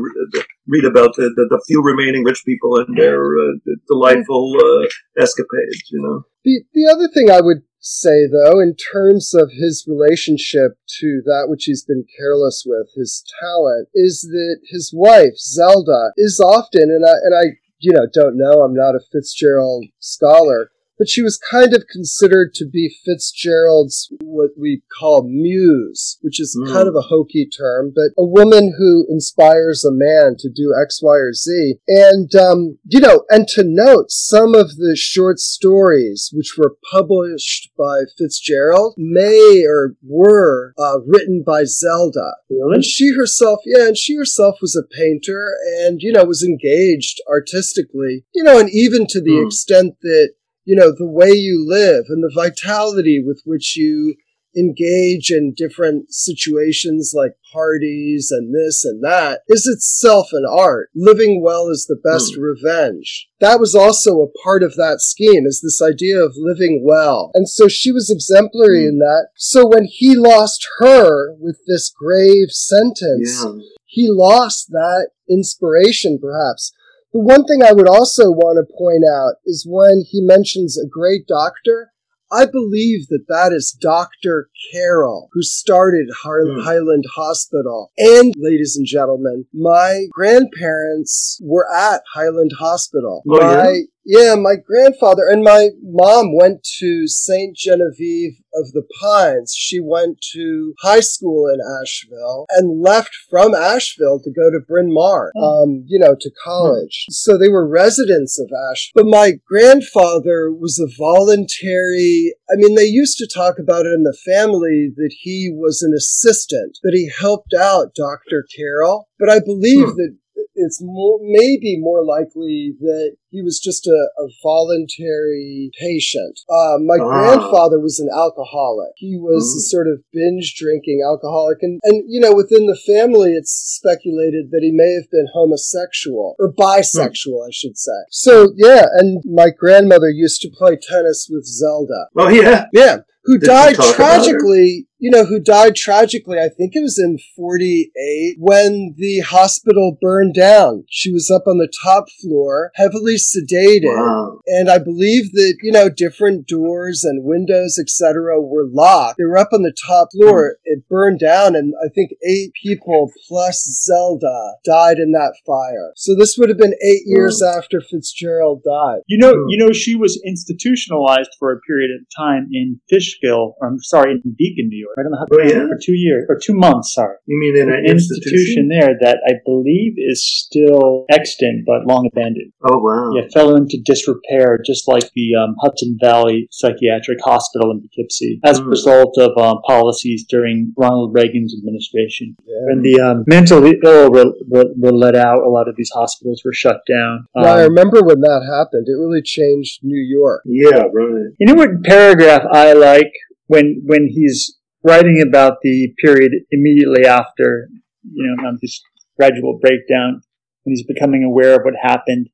read about the, the, the, few remaining rich people and their uh, delightful uh, escapades. You know, the the other thing I would say though, in terms of his relationship to that which he's been careless with, his talent, is that his wife Zelda is often, and I and I you know don't know, I'm not a Fitzgerald scholar but she was kind of considered to be Fitzgerald's what we call muse, which is mm. kind of a hokey term, but a woman who inspires a man to do X, Y, or Z. And, um, you know, and to note, some of the short stories which were published by Fitzgerald may or were uh, written by Zelda. Really? And she herself, yeah, and she herself was a painter and, you know, was engaged artistically, you know, and even to the mm. extent that you know, the way you live and the vitality with which you engage in different situations like parties and this and that is itself an art. Living well is the best mm. revenge. That was also a part of that scheme is this idea of living well. And so she was exemplary mm. in that. So when he lost her with this grave sentence, yeah. he lost that inspiration perhaps. The one thing I would also want to point out is when he mentions a great doctor, I believe that that is Dr. Carroll, who started Hmm. Highland Hospital. And, ladies and gentlemen, my grandparents were at Highland Hospital. Oh, my, yeah, my grandfather and my mom went to St. Genevieve of the Pines. She went to high school in Asheville and left from Asheville to go to Bryn Mawr, um, you know, to college. So they were residents of Asheville. But my grandfather was a voluntary, I mean, they used to talk about it in the family that he was an assistant, that he helped out Dr. Carroll. But I believe Hmm. that it's more, maybe more likely that he was just a, a voluntary patient. Uh, my Ah. grandfather was an alcoholic. He was Mm. a sort of binge drinking alcoholic. And, and, you know, within the family, it's speculated that he may have been homosexual or bisexual, I should say. So, yeah, and my grandmother used to play tennis with Zelda. Oh yeah. Yeah, who Did died talk about her? tragically. You know, who died tragically. I think it was in 48 when the hospital burned down. She was up on the top floor, heavily sedated. Wow. And I believe that, you know, different doors and windows, etc., were locked. They were up on the top floor. It burned down, and I think eight people plus Zelda died in that fire. So this would have been eight years after Fitzgerald died. You know, Hmm. you know, she was institutionalized for a period of time in Fishkill. I'm sorry, in Beacon, New York, right on the Oh, yeah? for two years or two months. Sorry, You mean in an institution institution? there that I believe is still extant but long abandoned. Oh wow. Yeah, fell into disrepair, just like the um, Hudson Valley Psychiatric Hospital in Poughkeepsie, as a Hmm. result of um, policies during Ronald Reagan's administration. Yeah. When the um, mentally ill were, were, were let out, a lot of these hospitals were shut down. Yeah, I Um, remember when that happened. It really changed New York. Yeah, right. You know what paragraph I like when when he's writing about the period immediately after, you know, um, his gradual breakdown, when he's becoming aware of what happened.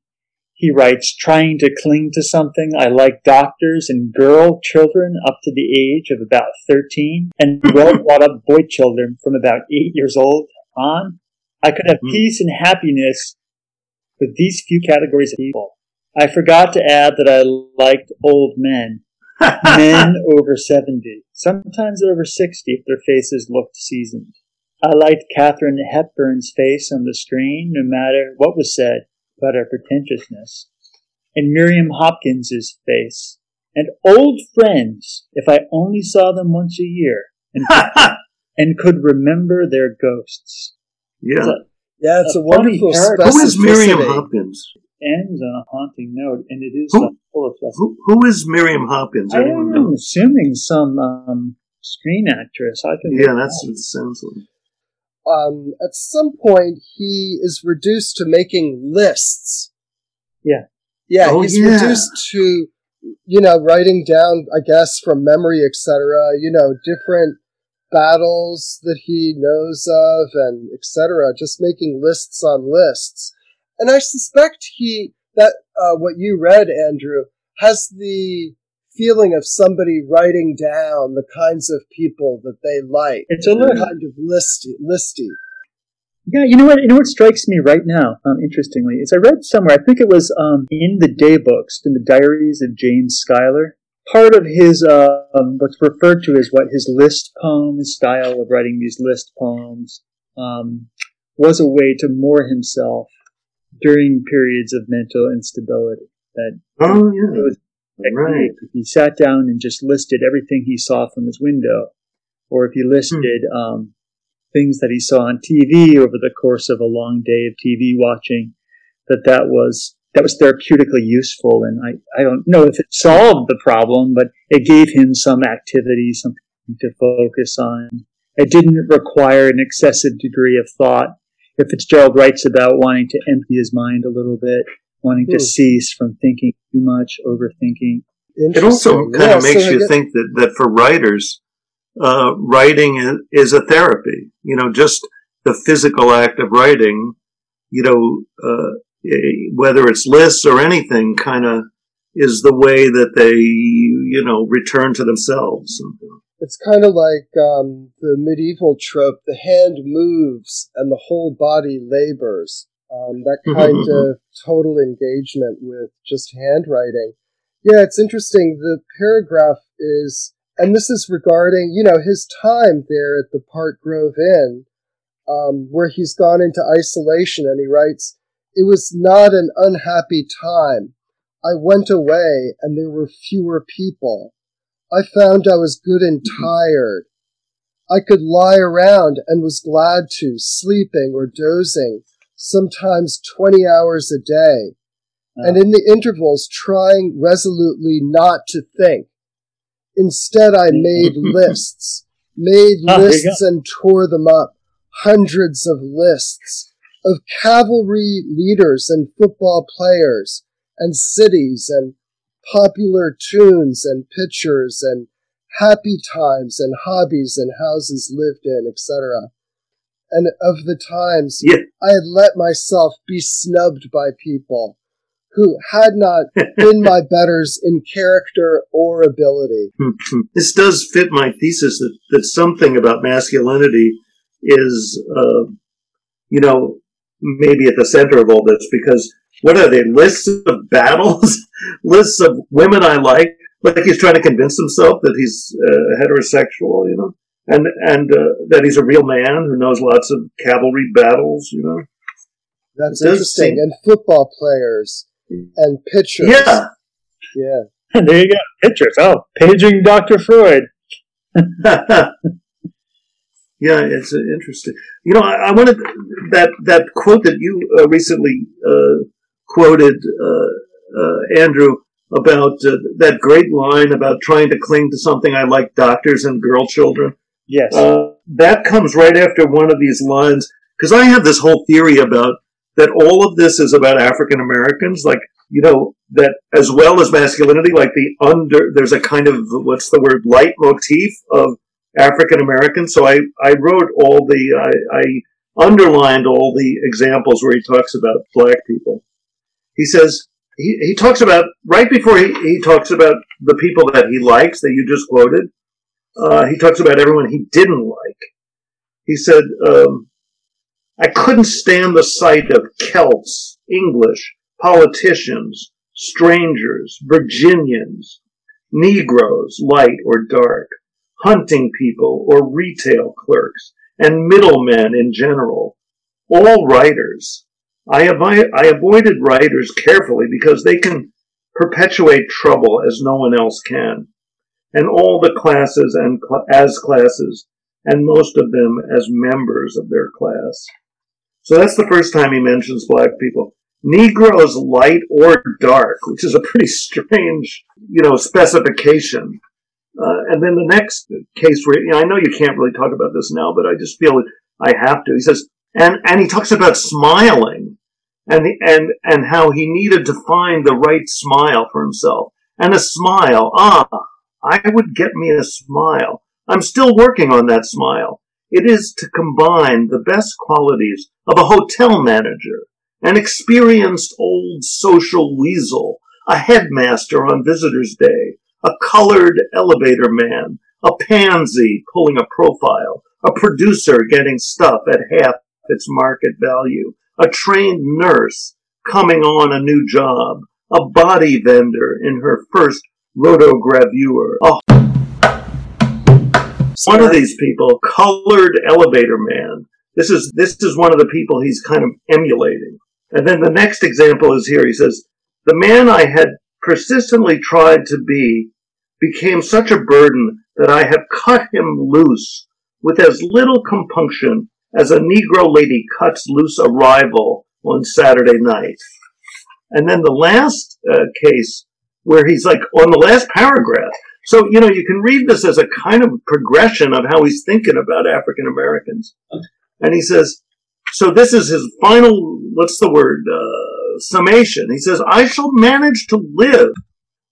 He writes, trying to cling to something. I like doctors and girl children up to the age of about 13 and well brought up boy children from about eight years old on. I could have Hmm. peace and happiness with these few categories of people. I forgot to add that I liked old men men over 70, sometimes over 60 if their faces looked seasoned. I liked Katharine Hepburn's face on the screen, no matter what was said about her pretentiousness, and Miriam Hopkins's face, and old friends, if I only saw them once a year, and, and could remember their ghosts. yeah. Yeah, it's A a, wonderful. Who is Miriam. Hopkins? Ends on a haunting note, and it is Who- uh, full of Who, who is Miriam Hopkins? Anyone I'm know? assuming some um, screen actress. I can Yeah, that's what it sounds like. Um, at some point, he is reduced to making lists. Yeah. Yeah, Oh, he's yeah. reduced to, you know, writing down, I guess, from memory, etc. You know, different battles that he knows of and etc. Just making lists on lists. And I suspect he that uh, what you read, Andrew, has the feeling of somebody writing down the kinds of people that they like. It's a little kind of listy, listy. Yeah, you know what? You know what strikes me right now, um, interestingly, is I read somewhere. I think it was um, in the day books, in the diaries of James Schuyler. Part of his uh, um, what's referred to as what his list poem, his style of writing these list poems, um, was a way to moor himself during periods of mental instability. That Oh, it yeah. was Right. If he sat down and just listed everything he saw from his window, or if he listed um, things that he saw on TV over the course of a long day of TV watching, that that was that was therapeutically useful. And I, I don't know if it solved the problem, but it gave him some activity, something to focus on. It didn't require an excessive degree of thought. If Fitzgerald writes about wanting to empty his mind a little bit, wanting to Hmm. cease from thinking too much, overthinking. It also kind Yeah, of makes so you think that, that for writers, uh, writing is, is a therapy. You know, just the physical act of writing, you know, uh, whether it's lists or anything, kind of is the way that they, you know, return to themselves. It's kind of like um, the medieval trope: the hand moves and the whole body labors. Um, that kind of total engagement with just handwriting. Yeah, it's interesting. The paragraph is, and this is regarding, you know, his time there at the Park Grove Inn, um, where he's gone into isolation, and he writes, It was not an unhappy time. I went away, and there were fewer people. I found I was good and mm-hmm. tired. I could lie around and was glad to, sleeping or dozing, sometimes 20 hours a day, oh. and in the intervals trying resolutely not to think. Instead, I made lists, made oh, lists and tore them up, hundreds of lists of cavalry leaders and football players and cities and popular tunes and pictures and happy times and hobbies and houses lived in, etc. And of the times yeah. I had let myself be snubbed by people who had not been my betters in character or ability. this does fit my thesis that, that something about masculinity is, uh, you know, maybe at the center of all this because what are they? Lists of battles, lists of women I like. Like he's trying to convince himself that he's uh, heterosexual, you know, and and uh, that he's a real man who knows lots of cavalry battles, you know. That's interesting. Seem... And football players and pitchers. Yeah, yeah. there you go, pitchers. Oh, paging Dr. Freud. Yeah, it's uh, interesting. You know, I, I, wanted that that quote that you uh, recently uh, quoted, uh, Andrew, about uh, that great line about trying to cling to something I like doctors and girl children. Yes. that comes right after one of these lines, because I have this whole theory about that all of this is about African Americans, like, you know, that as well as masculinity, like the under, there's a kind of, what's the word, leitmotif of African American. So I, I wrote all the, I, I underlined all the examples where he talks about black people. He says, he, he talks about, right before he, he talks about the people that he likes that you just quoted, uh, he talks about everyone he didn't like. He said, um, I couldn't stand the sight of Celts, English, politicians, strangers, Virginians, Negroes, light or dark, hunting people or retail clerks, and middlemen in general, all writers. I, avoid, I avoided writers carefully because they can perpetuate trouble as no one else can, and all the classes and cl- as classes, and most of them as members of their class. So that's the first time he mentions black people. Negroes light or dark, which is a pretty strange, you know, specification. Uh, and then the next case where, you know, I know you can't really talk about this now, but I just feel I have to. He says, and, and he talks about smiling and, and, and how he needed to find the right smile for himself. And a smile, ah, I would get me a smile. I'm still working on that smile. It is to combine the best qualities of a hotel manager, an experienced old social weasel, a headmaster on visitor's day, a colored elevator man, a pansy pulling a profile, a producer getting stuff at half its market value, a trained nurse coming on a new job, a body vendor in her first rotogravure, a one of these people, colored elevator man. This is this is one of the people he's kind of emulating. And then the next example is here. He says, "The man I had persistently tried to be became such a burden that I have cut him loose with as little compunction as a Negro lady cuts loose a rival on Saturday night. And then the last uh, case where he's like on the last paragraph. So, you know, you can read this as a kind of progression of how he's thinking about African Americans. And he says, so this is his final, what's the word, uh, summation. He says, I shall manage to live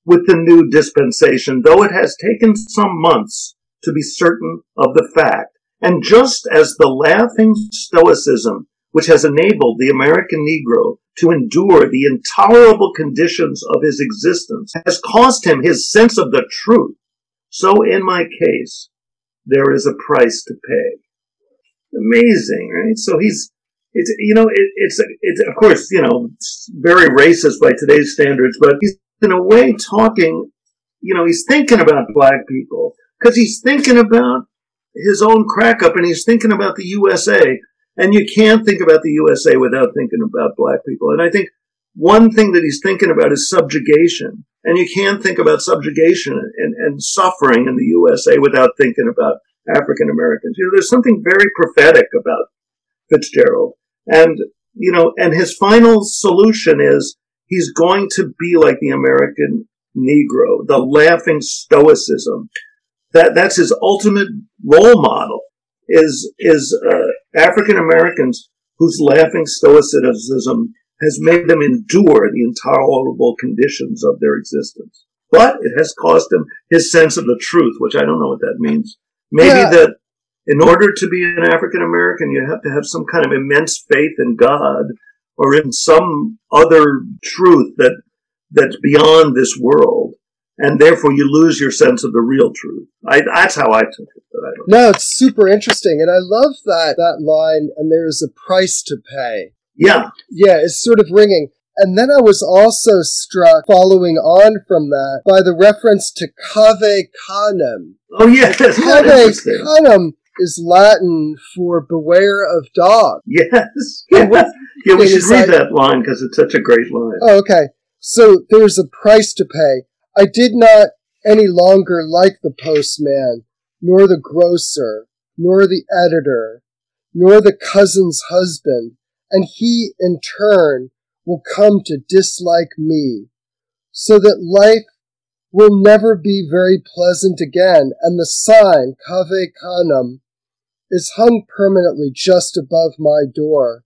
with the new dispensation, though it has taken some months to be certain of the fact. And just as the laughing stoicism which has enabled the American Negro to endure the intolerable conditions of his existence has cost him his sense of the truth, so in my case, there is a price to pay. Amazing, right? So he's it's you know it, it's it's of course you know very racist by today's standards, but he's in a way talking. You know, he's thinking about black people because he's thinking about his own crack up and he's thinking about the USA. And you can't think about the USA without thinking about black people. And I think one thing that he's thinking about is subjugation. And you can't think about subjugation and, and suffering in the USA without thinking about African Americans. You know, there's something very prophetic about Fitzgerald. And, you know, and his final solution is he's going to be like the American Negro, the laughing stoicism. That, that's his ultimate role model is, is, uh, African Americans whose laughing stoicism has made them endure the intolerable conditions of their existence. But it has cost him his sense of the truth, which I don't know what that means. Maybe yeah. that in order to be an African American, you have to have some kind of immense faith in God or in some other truth that that's beyond this world, and therefore you lose your sense of the real truth. I, that's how I took it. But I don't no, it's super interesting, and I love that that line. And there's a price to pay. Yeah, yeah, it's sort of ringing. And then I was also struck, following on from that, by the reference to Cave Canem. Oh, yes. Cave Canem is Latin for beware of dog. Yes. Yeah, yeah we should read that line because it's such a great line. Oh, okay. So there's a price to pay. I did not any longer like the postman, nor the grocer, nor the editor, nor the cousin's husband, and he in turn will come to dislike me, so that life will never be very pleasant again, and the sign, Cave Canem, is hung permanently just above my door.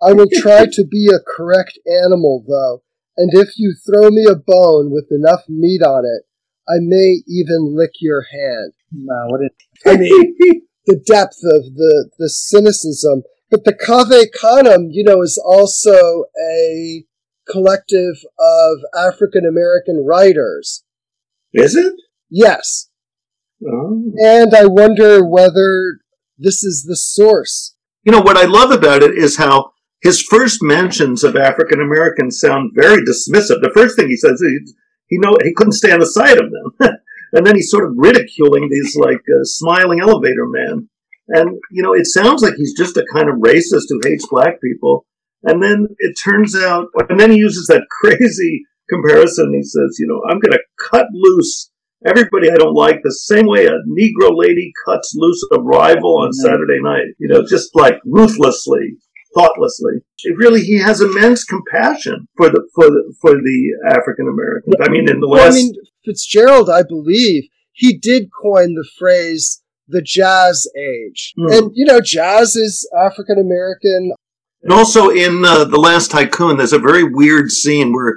I will try to be a correct animal, though, and if you throw me a bone with enough meat on it, I may even lick your hand. No, what is? I mean, the depth of the the cynicism. But the Cave Canem, you know, is also a collective of African American writers. Is it? Yes. Oh. And I wonder whether this is the source. You know, what I love about it is how his first mentions of African Americans sound very dismissive. The first thing he says, he, he know he couldn't stand the sight of them, and then he's sort of ridiculing these like uh, smiling elevator man. And you know, it sounds like he's just a kind of racist who hates black people. And then it turns out, and then he uses that crazy comparison. He says, you know, I'm going to cut loose everybody I don't like the same way a Negro lady cuts loose a rival on Saturday night. You know, just like ruthlessly, thoughtlessly. It really, he has immense compassion for the for the for the African Americans. I mean, in the last, well, I mean, Fitzgerald, I believe he did coin the phrase the jazz age, mm. and you know, jazz is African American. And also in uh, the Last Tycoon, there's a very weird scene where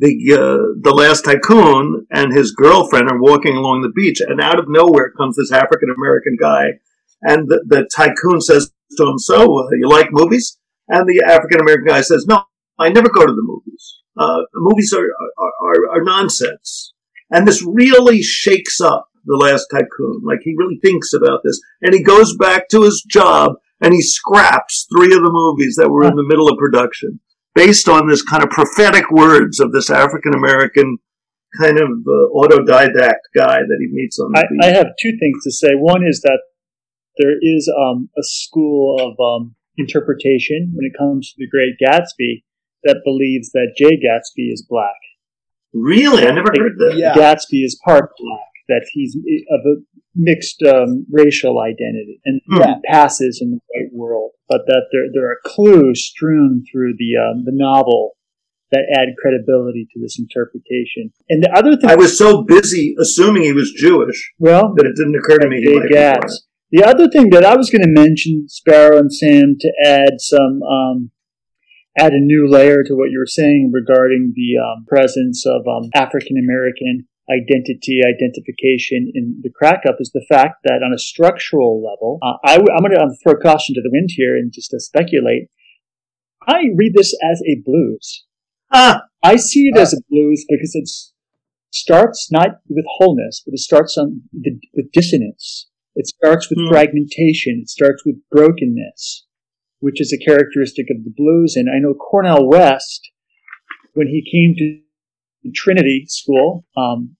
the uh, the last tycoon and his girlfriend are walking along the beach, and out of nowhere comes this African American guy, and the, the, tycoon says to him, "So uh, you like movies?" And the African American guy says, "No, I never go to the movies. Uh, movies are, are, are, are nonsense." And this really shakes up the last tycoon. Like he really thinks about this, and he goes back to his job and he scraps three of the movies that were in the middle of production based on this kind of prophetic words of this African American kind of uh, autodidact guy that he meets on the I, beach. I have two things to say. One is that there is um, a school of um, interpretation when it comes to the Great Gatsby that believes that Jay Gatsby is black. Really, I never heard that. Yeah. Gatsby is part black. That he's of a mixed um, racial identity and hmm. that passes in the white world, but that there, there are clues strewn through the, um, the novel that add credibility to this interpretation. And the other thing I was so busy assuming he was Jewish, well, that it didn't occur to me. He Gats. The other thing that I was going to mention, Sparrow and Sam, to add some, um, add a new layer to what you were saying regarding the um, presence of um, African American identity identification in the crack up is the fact that on a structural level, uh, I, am going to throw caution to the wind here and just to speculate. I read this as a blues. Ah. I see it ah. as a blues because it starts not with wholeness, but it starts on the, with dissonance. It starts with hmm. fragmentation. It starts with brokenness. which is a characteristic of the blues. And I know Cornel West, when he came to Trinity School um,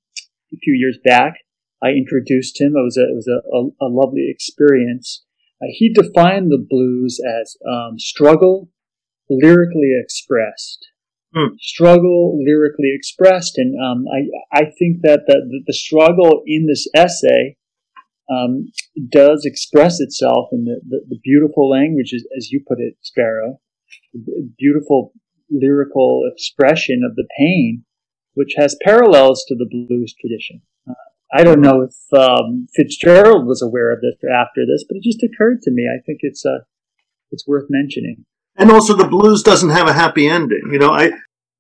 a few years back, I introduced him. It was a, it was a, a, a lovely experience. Uh, he defined the blues as um, struggle lyrically expressed. Hmm. Struggle lyrically expressed, and um, I I think that the, the struggle in this essay um, does express itself in the, the, the beautiful language, as, you put it, Sparrow, beautiful lyrical expression of the pain, which has parallels to the blues tradition. Uh, I don't know if um, Fitzgerald was aware of this after this, but it just occurred to me. I think it's uh, it's worth mentioning. And also, the blues doesn't have a happy ending. You know, I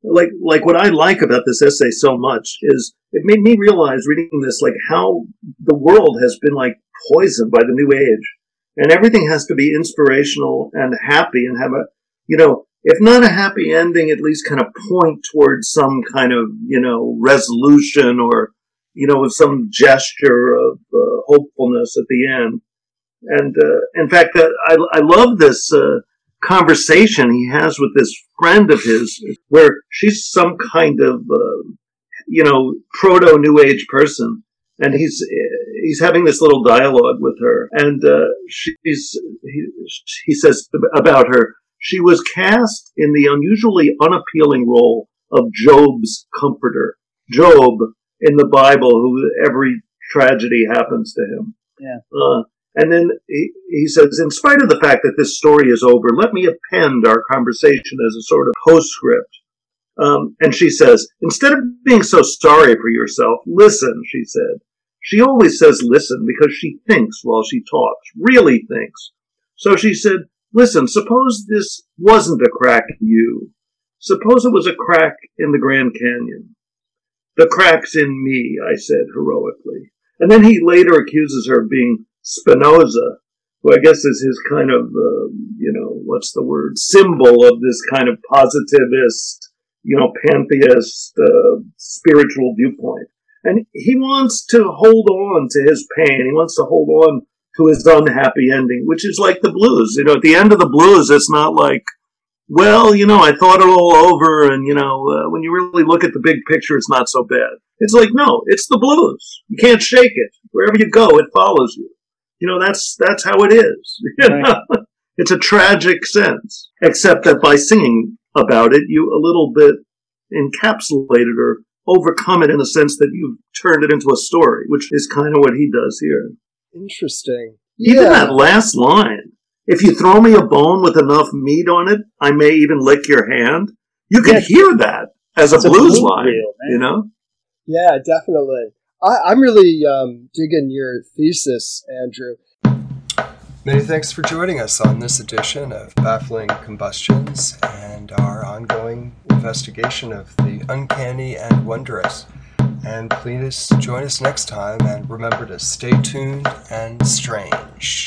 like like what I like about this essay so much is it made me realize reading this like how the world has been like poisoned by the new age, and everything has to be inspirational and happy and have a you know if not a happy ending, at least kind of point towards some kind of you know resolution or you know, with some gesture of uh, hopefulness at the end. And uh, in fact, uh, I, I love this uh, conversation he has with this friend of his, where she's some kind of, uh, you know, proto New Age person, and he's he's having this little dialogue with her, and uh, she's he, he says about her, she was cast in the unusually unappealing role of Job's comforter. Job in the Bible who every tragedy happens to him. Yeah. Uh, and then he, he says, in spite of the fact that this story is over, let me append our conversation as a sort of postscript. Um, and she says, instead of being so sorry for yourself, listen, she said. She always says listen because she thinks while she talks, really thinks. So she said, listen, suppose this wasn't a crack in you. Suppose it was a crack in the Grand Canyon. The crack's in me, I said heroically. And then he later accuses her of being Spinoza, who I guess is his kind of, uh, you know, what's the word, symbol of this kind of positivist, you know, pantheist, uh, spiritual viewpoint. And he wants to hold on to his pain. He wants to hold on to his unhappy ending, which is like the blues. You know, at the end of the blues, it's not like, well, you know, I thought it all over, and you know, uh, when you really look at the big picture, it's not so bad. It's like, no, it's the blues. You can't shake it. Wherever you go, it follows you. You know, that's that's how it is. Right. it's a tragic sense, except that by singing about it, you a little bit encapsulate it or overcome it in the sense that you've turned it into a story, which is kind of what he does here. Interesting. Even yeah. that last line if you throw me a bone with enough meat on it, I may even lick your hand. You can hear that as a blues, line, reel, you know? Yeah, definitely. I, am really um, digging your thesis, Andrew. Many thanks for joining us on this edition of Baffling Combustions and our ongoing investigation of the uncanny and wondrous. And please join us next time and remember to stay tuned and strange.